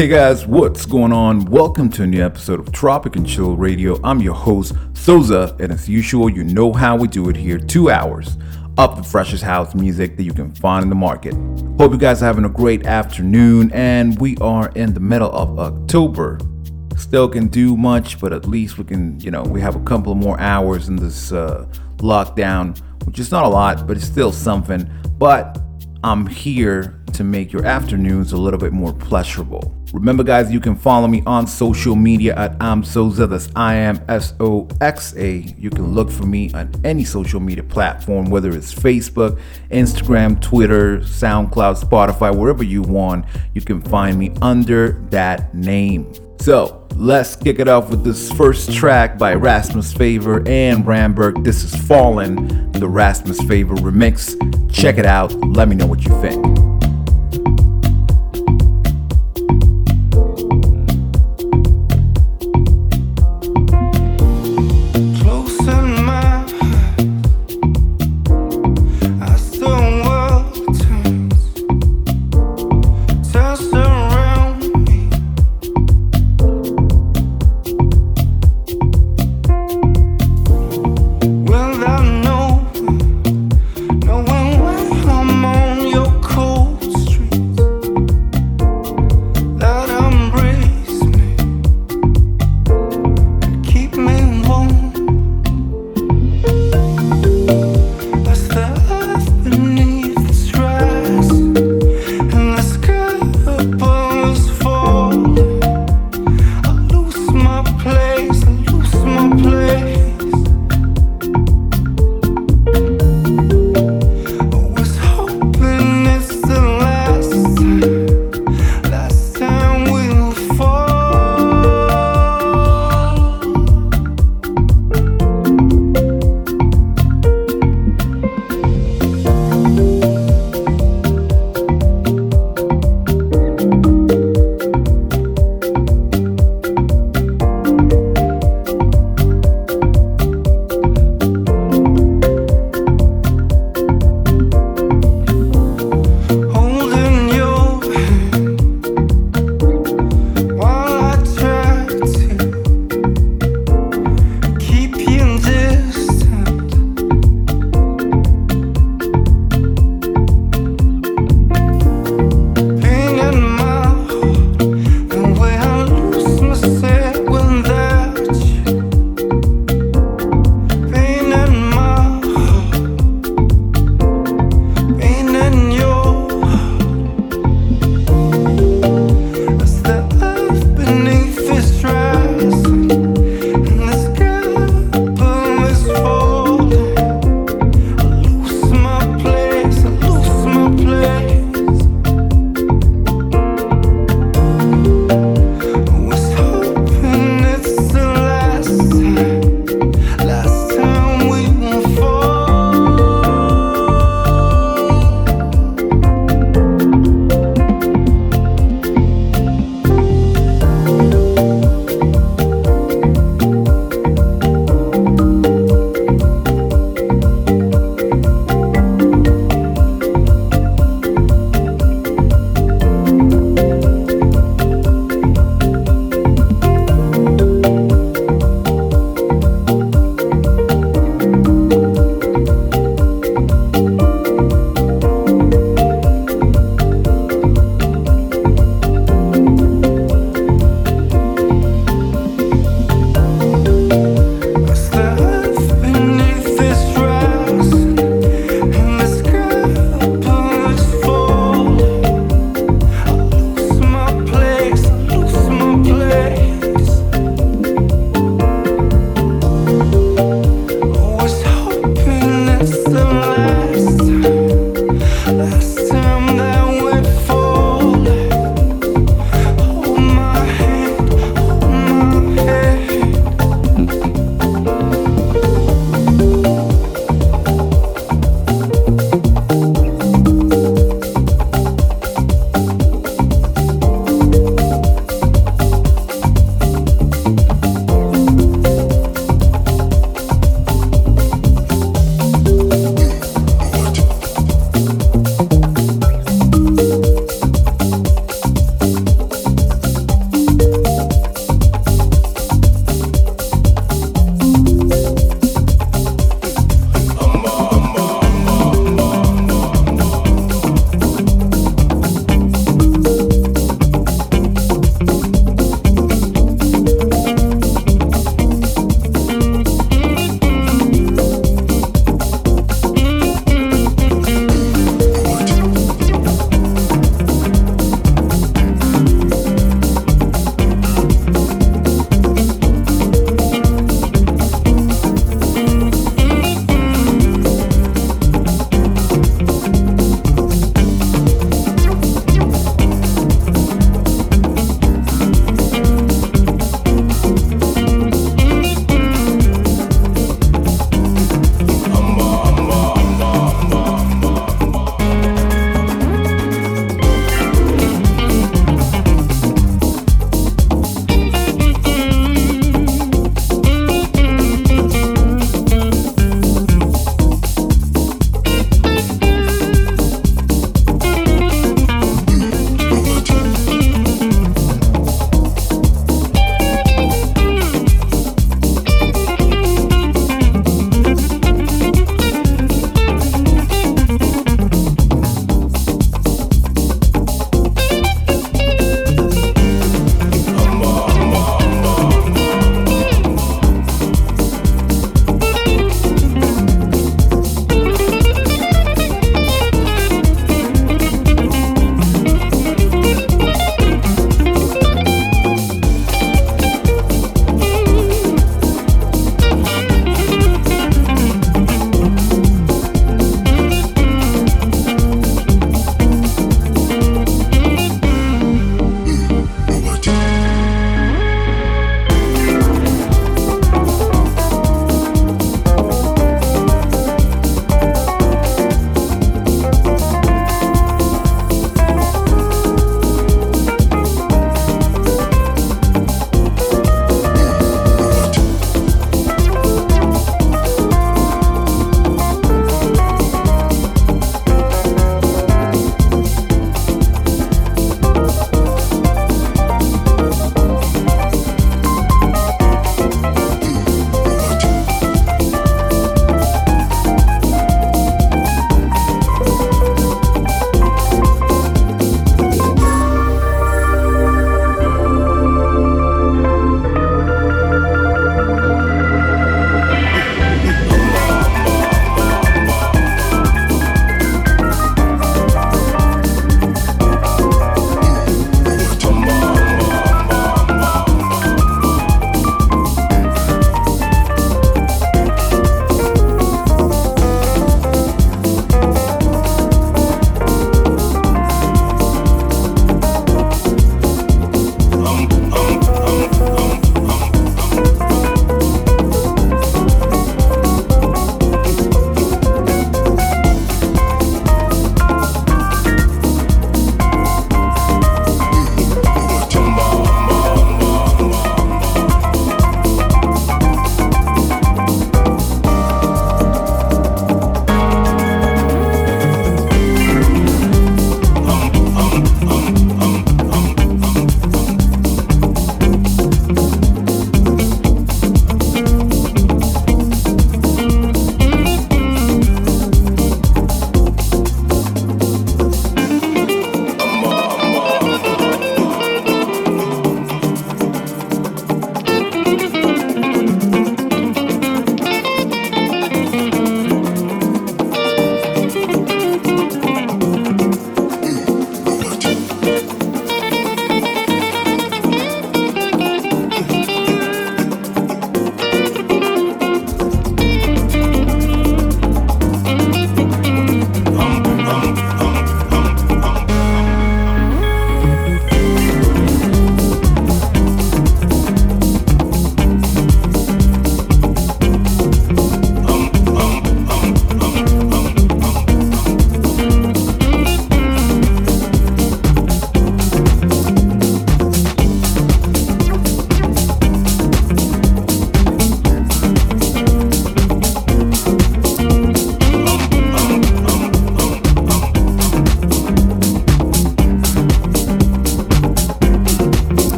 Hey guys, what's going on? Welcome to a new episode of Tropic and Chill Radio. I'm your host, Soxa, and as usual, you know how we do it here two hours of the freshest house music that you can find in the market. Hope you guys are having a great afternoon, and we are in the middle of October. Still can do much, but at least we can, you know, we have a couple more hours in this uh, lockdown, which is not a lot, but it's still something. But I'm here to make your afternoons a little bit more pleasurable. Remember, guys, you can follow me on social media at I'm Soxa. That's I am S O X A. You can look for me on any social media platform, whether it's Facebook, Instagram, Twitter, SoundCloud, Spotify, wherever you want. You can find me under that name. So let's kick it off with this first track by Rasmus Faber and Ramberg. This is Fallen, the Rasmus Faber remix. Check it out. Let me know what you think.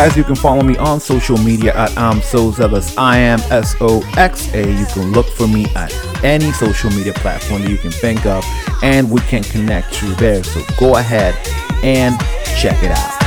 Guys, you can follow me on social media at I'm So Zealous. I am S O X A. You can look for me at any social media platform that you can think of, and we can connect through there. So go ahead and check it out.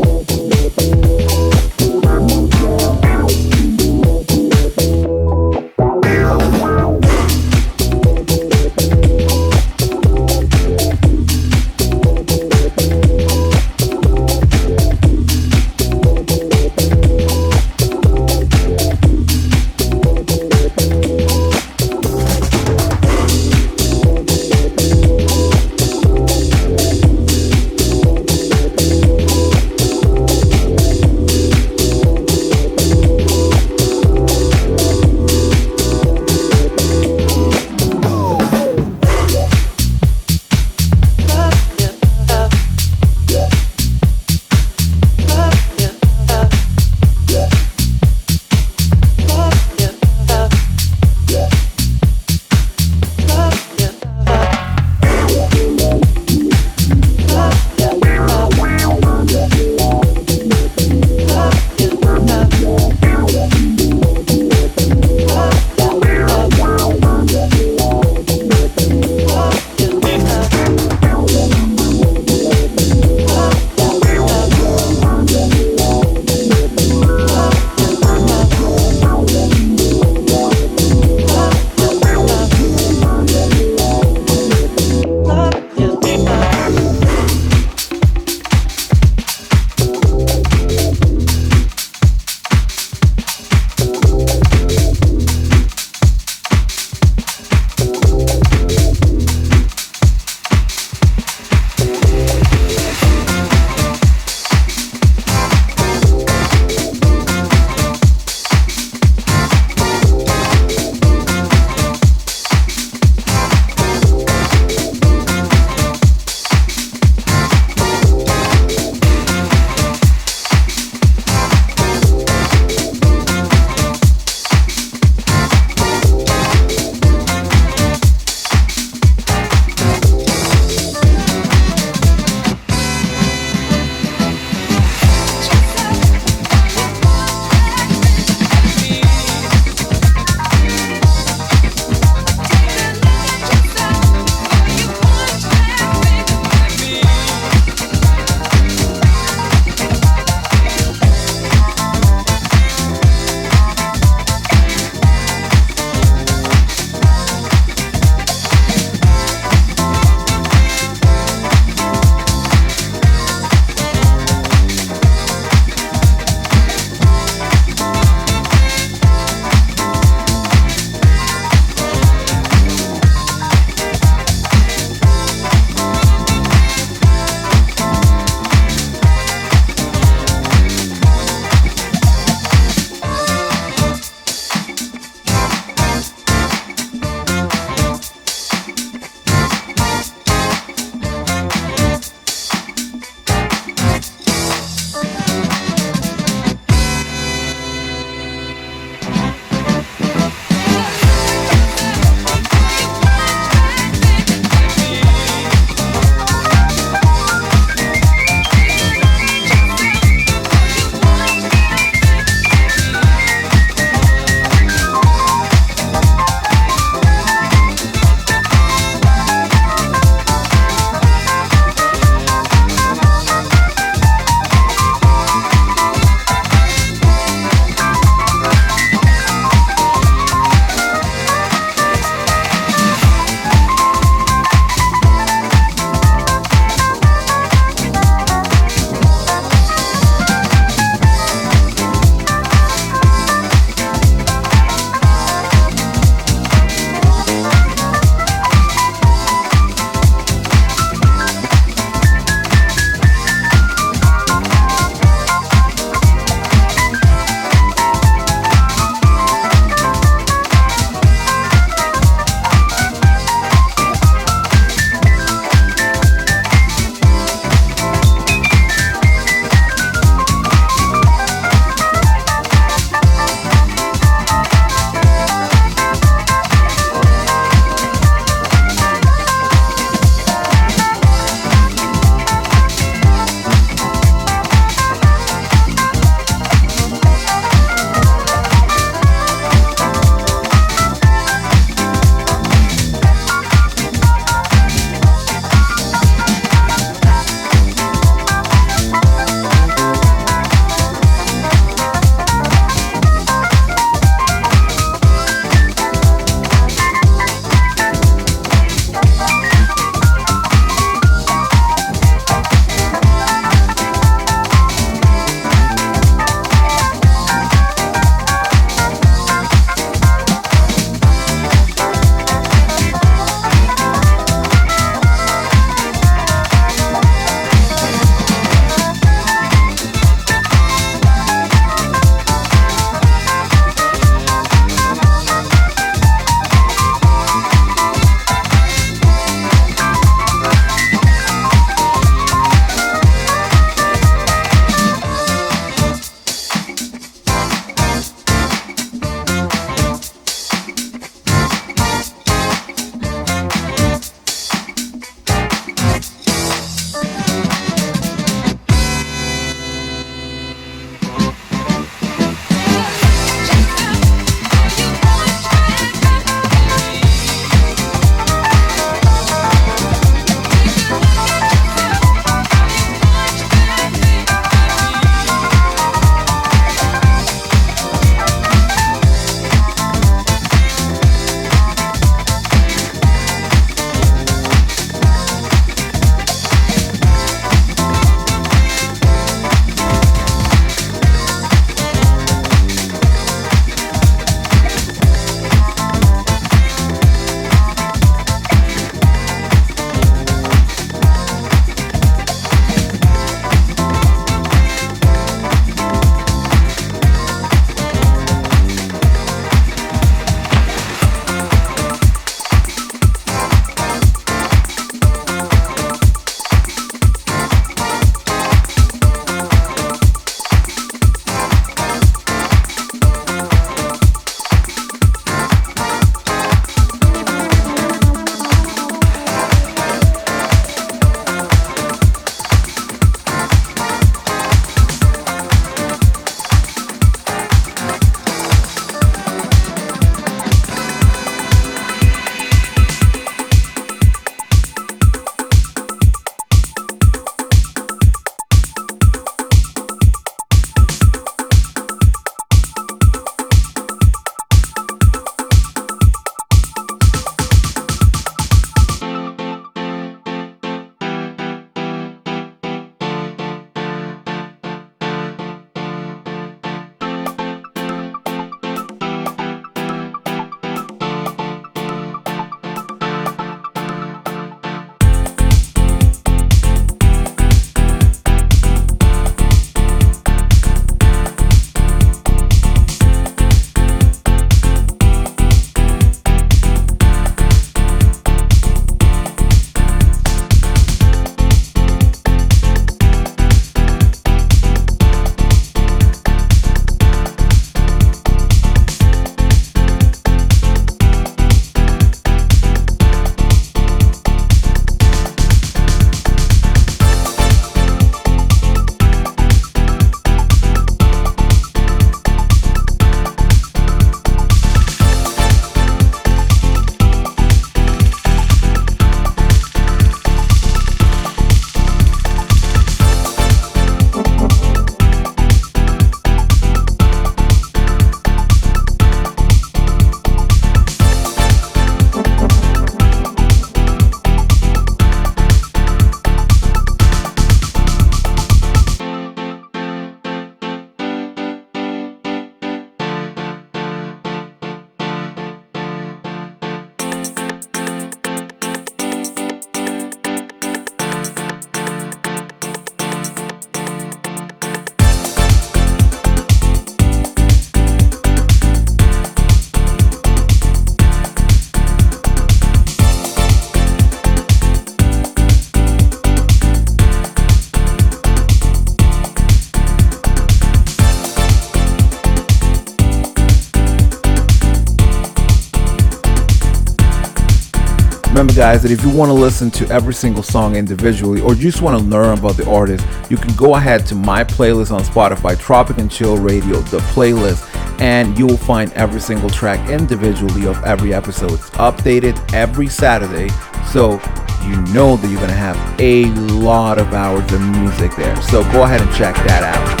Guys, that if you want to listen to every single song individually or just want to learn about the artist, you can go ahead to my playlist on Spotify, Tropic and Chill Radio, the playlist, and you will find every single track individually of every episode. It's updated every Saturday, so you know that you're going to have a lot of hours of music there. So go ahead and check that out.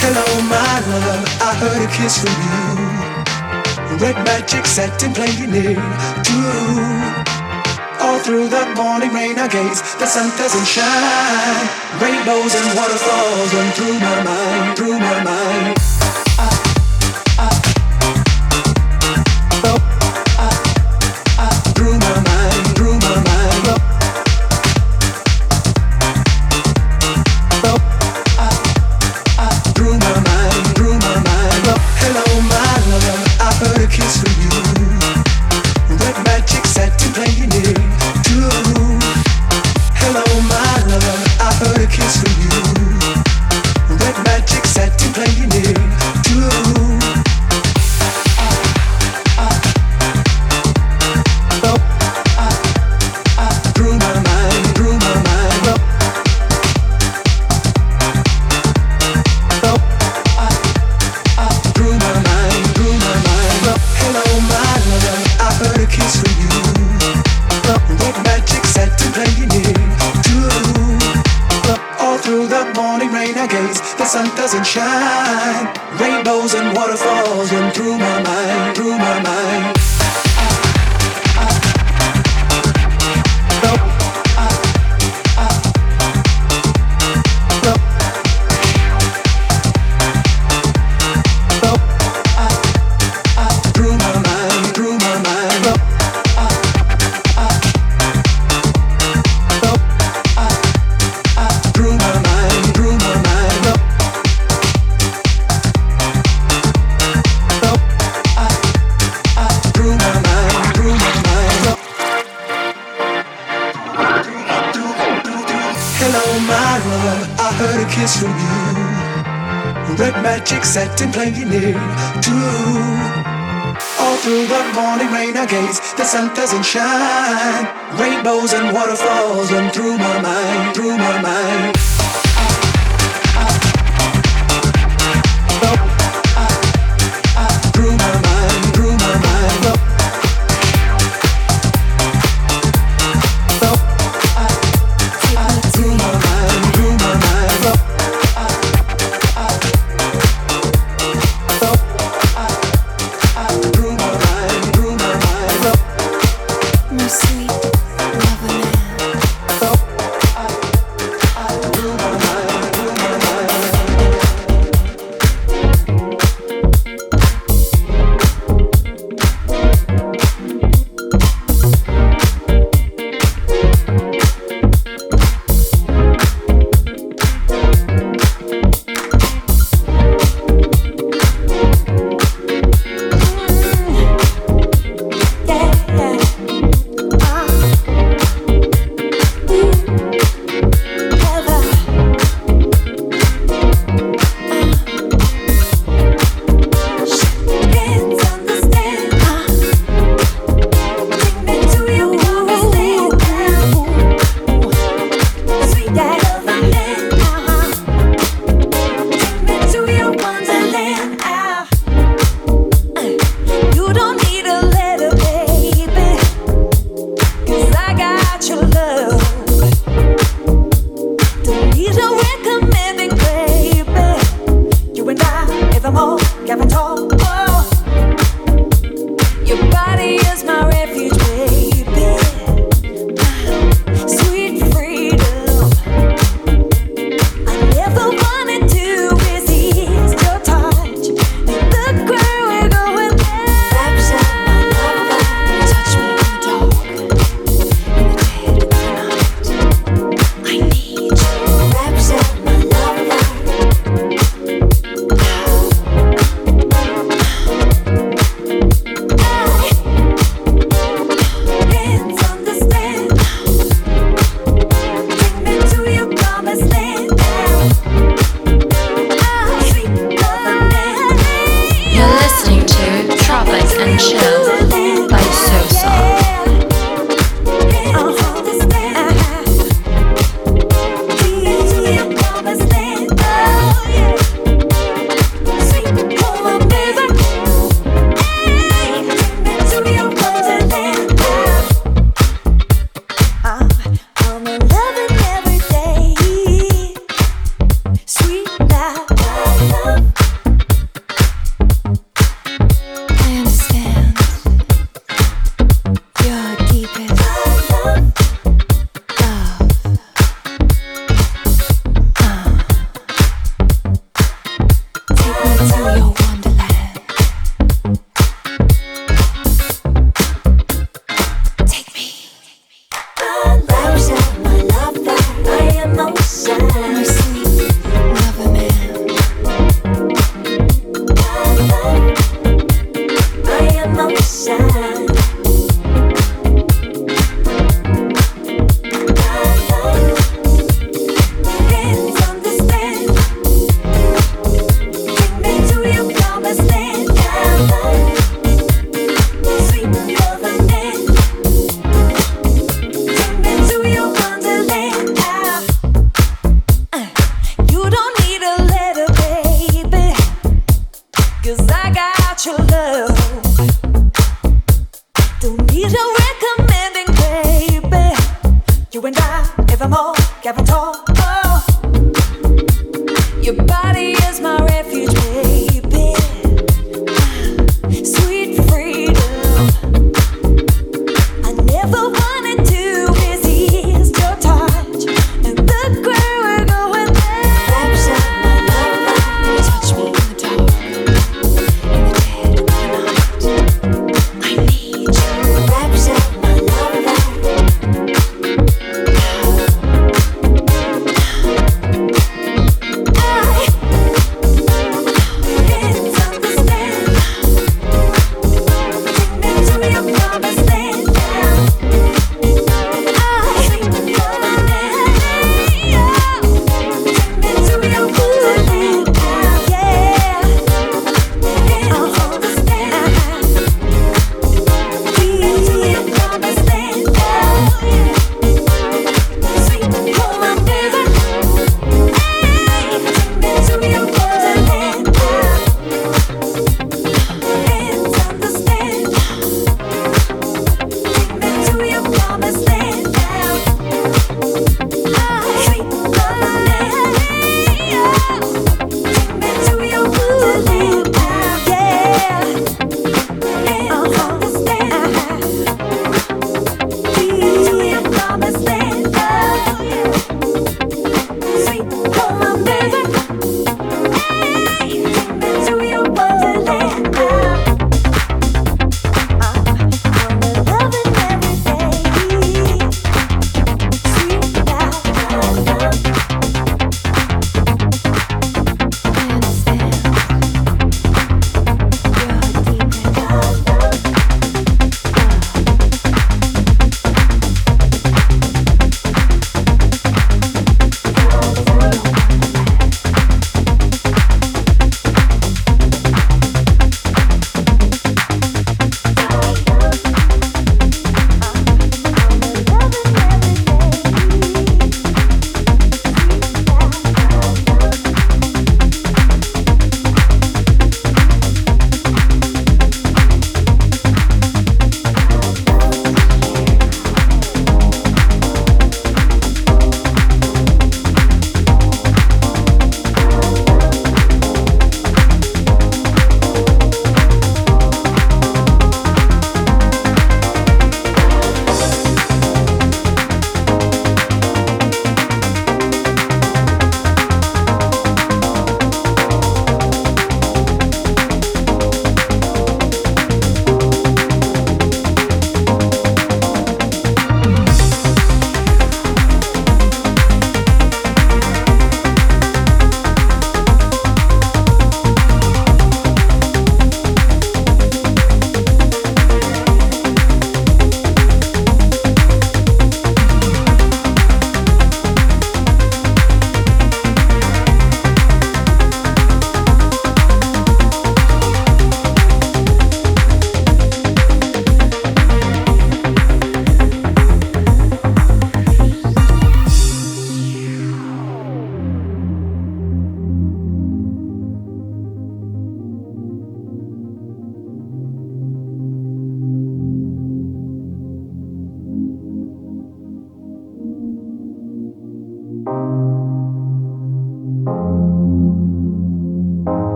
Hello, my love, I heard a kiss from you. Red magic satin playing it too. All through the morning rain I gaze, the sun doesn't shine. Rainbows and waterfalls run through my mind, through my mind. through my mind, through my mind. Sun doesn't shine. Rainbows and waterfalls run through my mind, through my mind.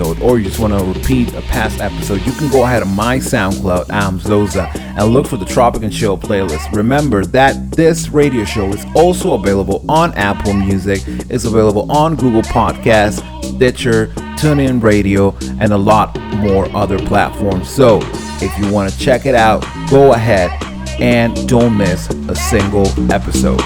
Episode or you just want to repeat a past episode, you can go ahead on my SoundCloud, I'm Soxa, and look for the Tropic and Chill playlist. Remember that this radio show is also available on Apple Music, it's available on Google Podcasts, Stitcher, TuneIn Radio, and a lot more other platforms. So if you want to check it out, go ahead and don't miss a single episode.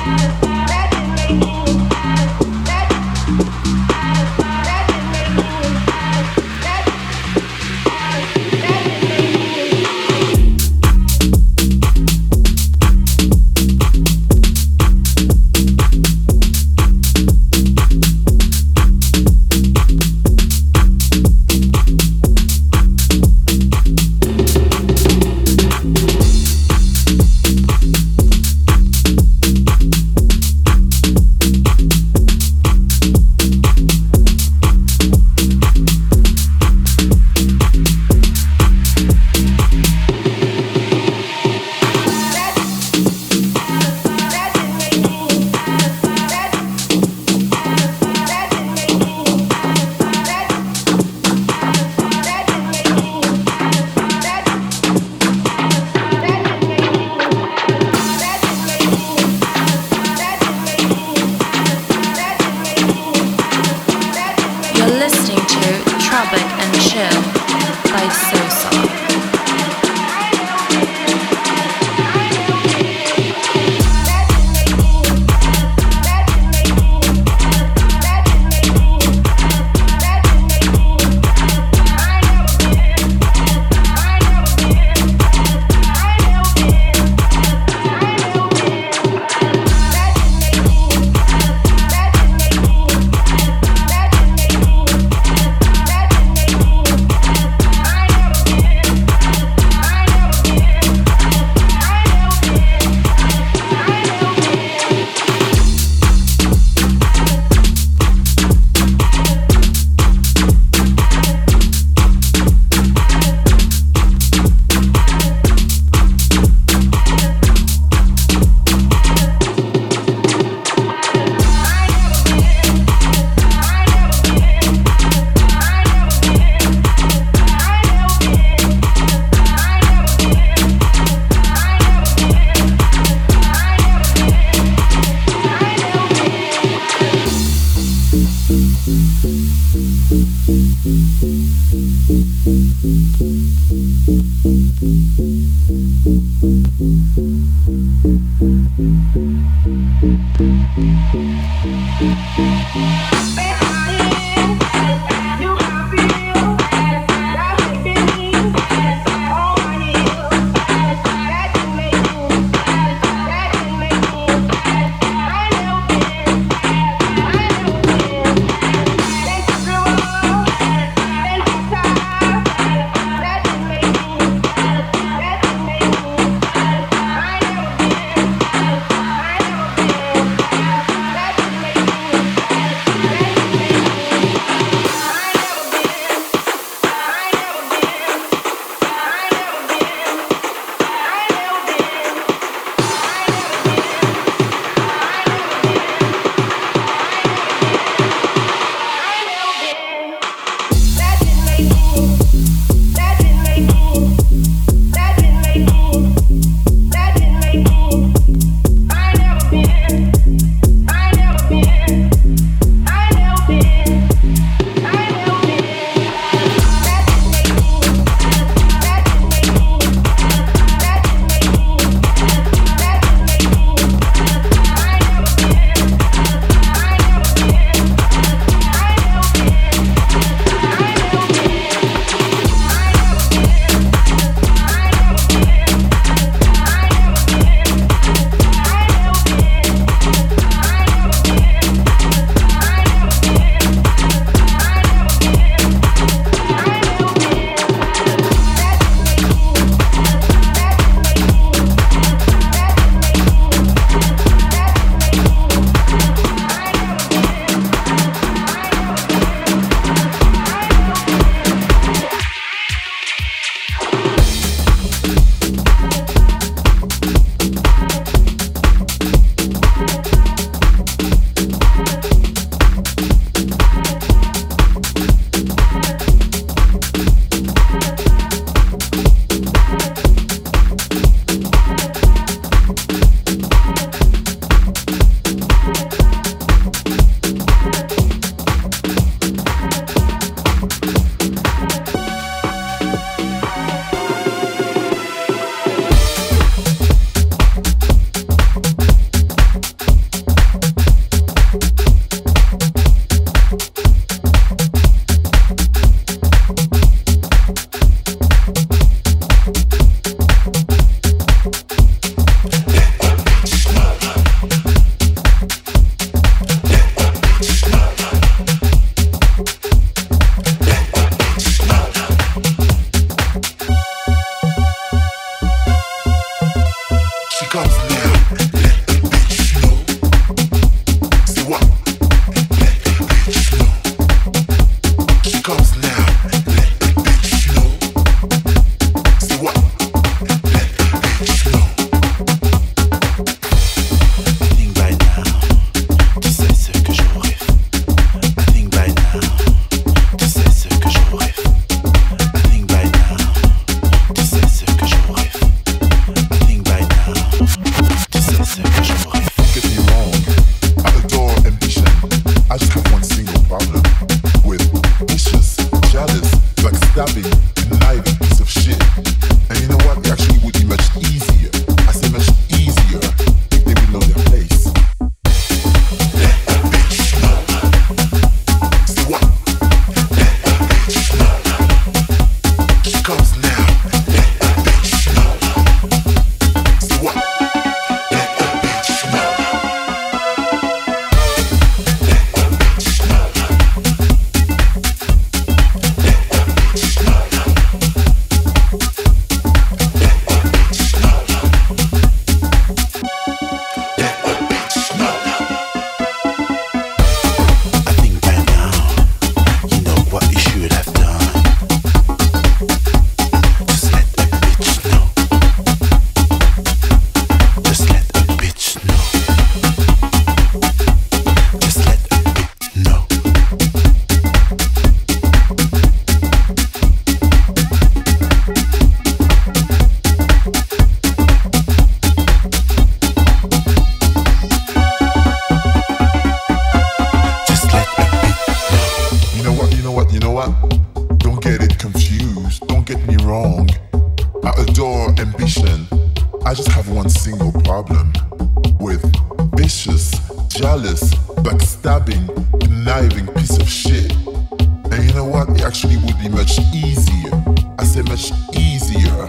I say much easier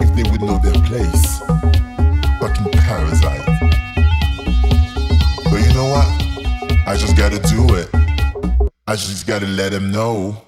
if they would know their place. Fucking parasite. But you know what? I just gotta do it. I just gotta let them know.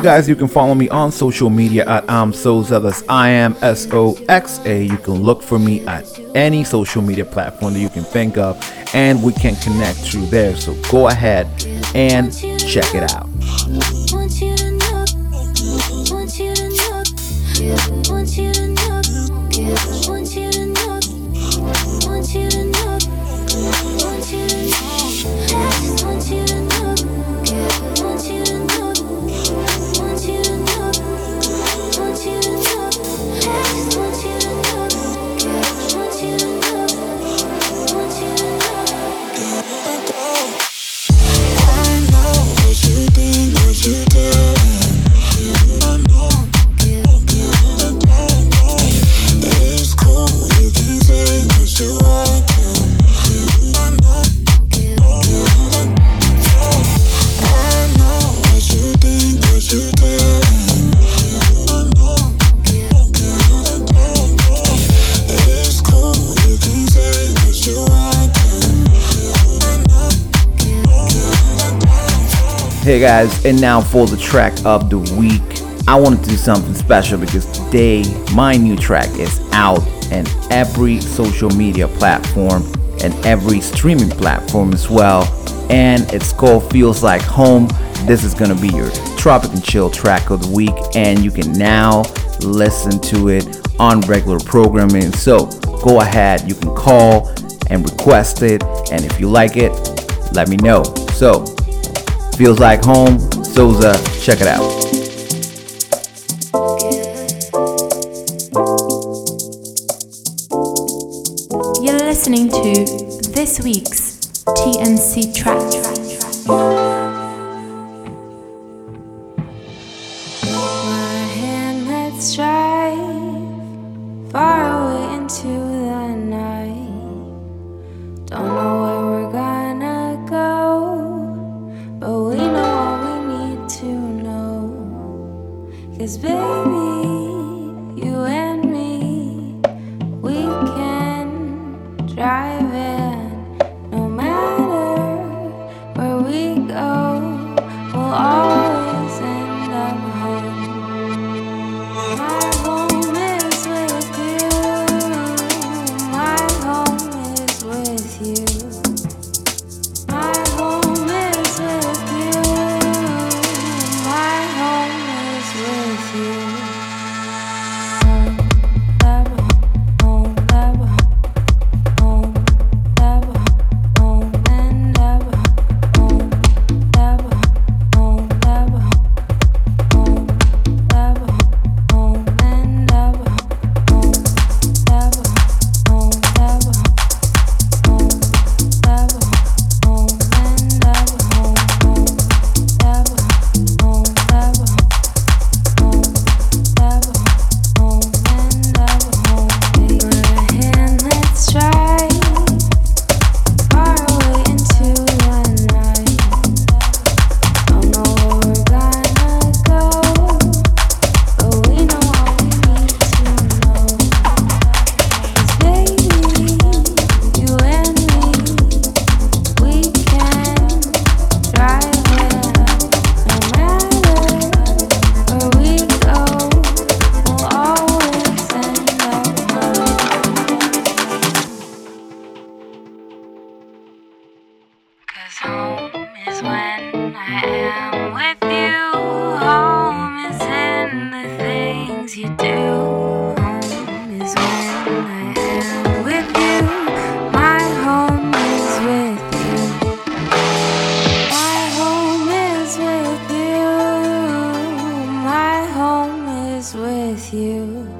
Remember, guys, you can follow me on social media at I'm Soxa. That's I am S O X A. You can look for me at any social media platform that you can think of, and we can connect through there. So go ahead and check it out. Hey guys, and now for the track of the week. I wanted to do something special because today my new track is out and every social media platform and every streaming platform as well. And it's called Feels Like Home. This is gonna be your Tropic and Chill track of the week, and you can now listen to it on regular programming. So go ahead, you can call and request it, and if you like it, let me know. So feels like home. Soxa, uh, check it out. with you.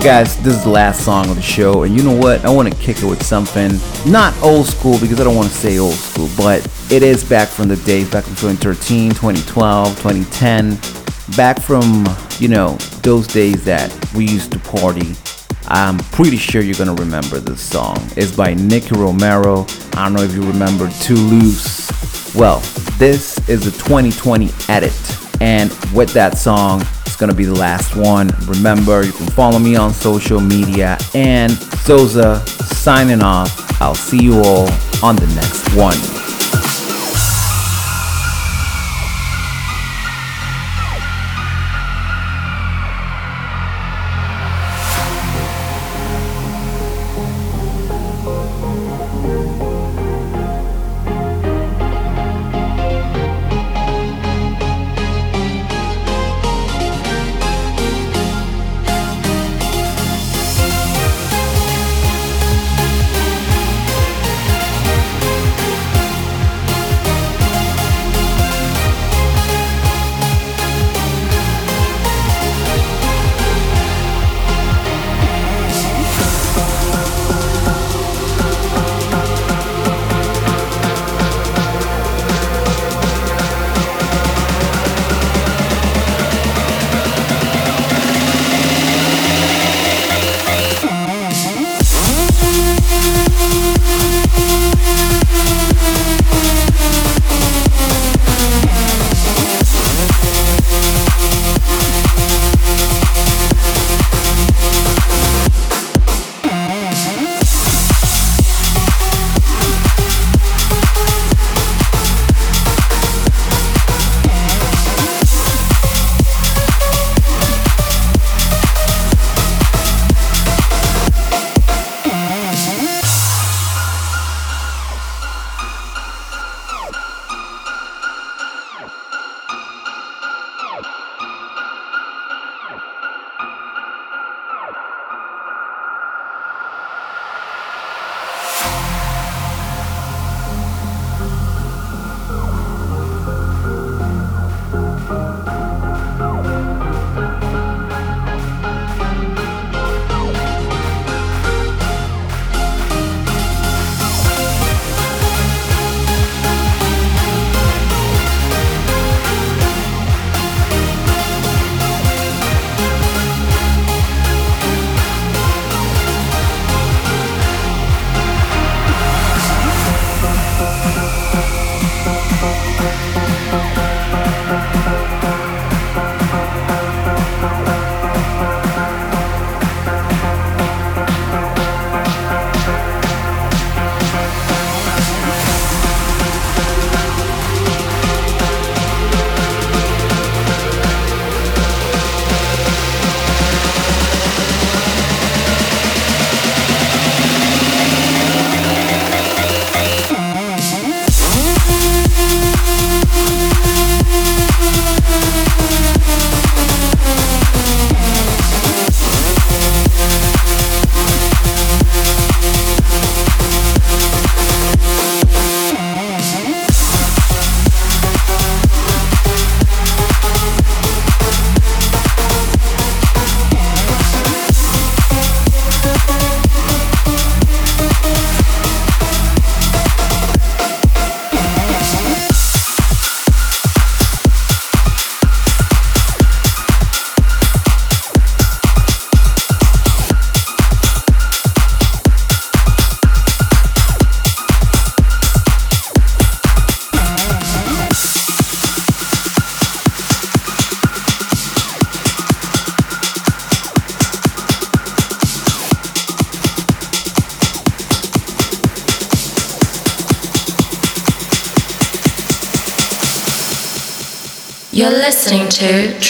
Hey guys, this is the last song of the show, and you know what? I want to kick it with something not old school because I don't want to say old school, but it is back from the days back from 2013, 2012, 2010, back from, you know, those days that we used to party. I'm pretty sure you're gonna remember this song. It's by Nicky Romero. I don't know if you remember Toulouse. Well, this is the 2020 edit, and with that song, going to be the last one. Remember, you can follow me on social media and Soxa signing off. I'll see you all on the next one.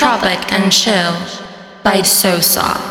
Tropic and Chill by Soxa.